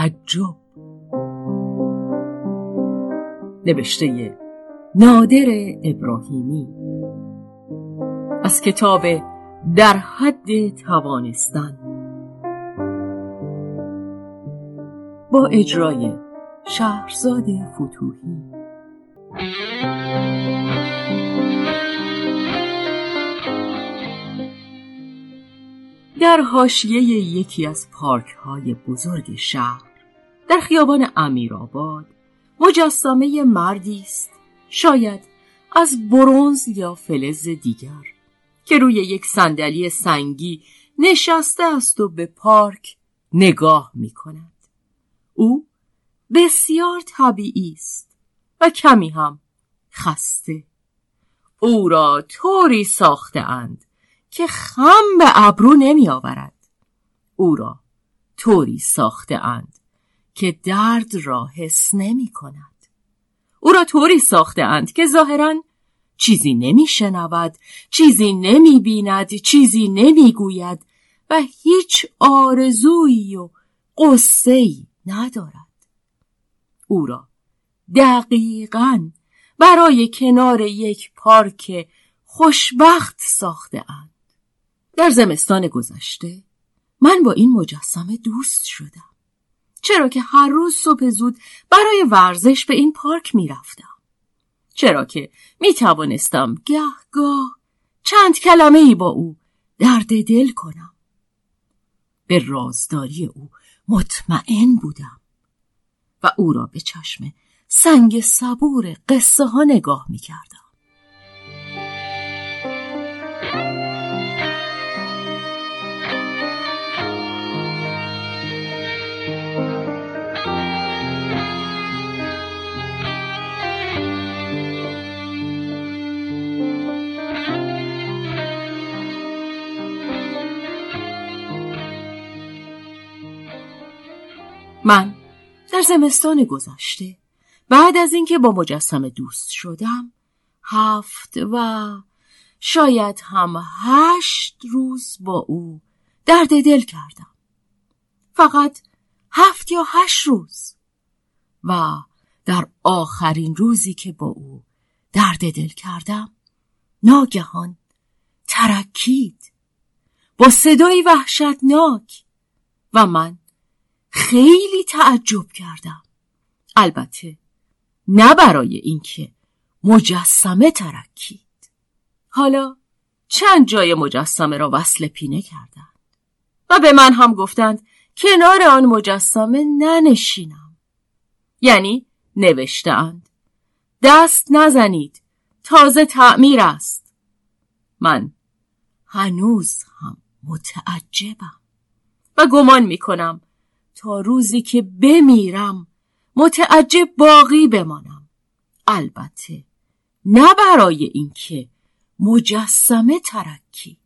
تعجب. نوشته نادر ابراهیمی. از کتاب در حد توانستن. با اجرای شهرزاد فتوحی. در حاشیه یکی از پارک های بزرگ شهر در خیابان امیرآباد مجسمه مردی است شاید از برونز یا فلز دیگر که روی یک صندلی سنگی نشسته است و به پارک نگاه می کند. او بسیار طبیعی است و کمی هم خسته. او را طوری ساخته اند که خم به ابرو نمی آورد. او را طوری ساخته اند که درد را حس نمی کند. او را طوری ساخته اند که ظاهرا چیزی نمی شنود، چیزی نمی بیند، چیزی نمی گوید و هیچ آرزویی و قصهی ندارد. او را دقیقا برای کنار یک پارک خوشبخت ساخته اند. در زمستان گذشته من با این مجسمه دوست شدم. چرا که هر روز صبح زود برای ورزش به این پارک می رفتم. چرا که می توانستم گه گاه چند کلمه ای با او درد دل کنم. به رازداری او مطمئن بودم و او را به چشم سنگ صبور قصه ها نگاه می کردم. من در زمستان گذشته بعد از اینکه با مجسمه دوست شدم هفت و شاید هم هشت روز با او درد دل کردم. فقط هفت یا هشت روز و در آخرین روزی که با او درد دل کردم ناگهان ترکید. با صدایی وحشتناک و من خیلی تعجب کردم. البته نه برای اینکه مجسمه ترکید. حالا چند جای مجسمه را وصل پینه کردند و به من هم گفتند کنار آن مجسمه ننشینم. یعنی نوشتهاند. دست نزنید تازه تعمیر است. من هنوز هم متعجبم و گمان می کنم تا روزی که بمیرم متعجب باقی بمانم. البته نه برای اینکه مجسمه ترکید.